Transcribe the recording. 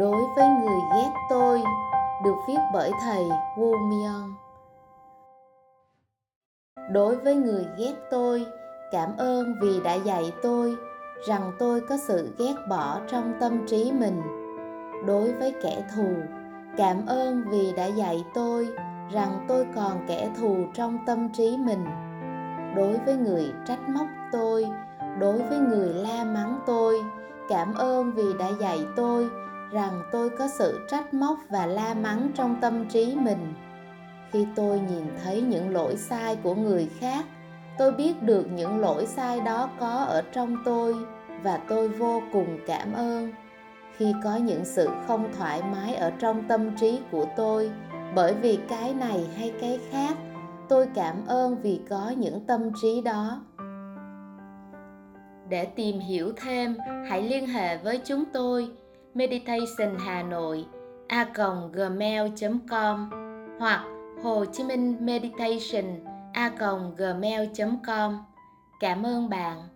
đối với người ghét tôi được viết bởi thầy Wu Myung. Đối với người ghét tôi, cảm ơn vì đã dạy tôi rằng tôi có sự ghét bỏ trong tâm trí mình. Đối với kẻ thù, cảm ơn vì đã dạy tôi rằng tôi còn kẻ thù trong tâm trí mình. Đối với người trách móc tôi, đối với người la mắng tôi, cảm ơn vì đã dạy tôi rằng tôi có sự trách móc và la mắng trong tâm trí mình. Khi tôi nhìn thấy những lỗi sai của người khác, tôi biết được những lỗi sai đó có ở trong tôi và tôi vô cùng cảm ơn. Khi có những sự không thoải mái ở trong tâm trí của tôi, bởi vì cái này hay cái khác, tôi cảm ơn vì có những tâm trí đó. Để tìm hiểu thêm, hãy liên hệ với chúng tôi meditation hà nội, a gmail com hoặc hồ chí minh meditation, a gmail com. Cảm ơn bạn.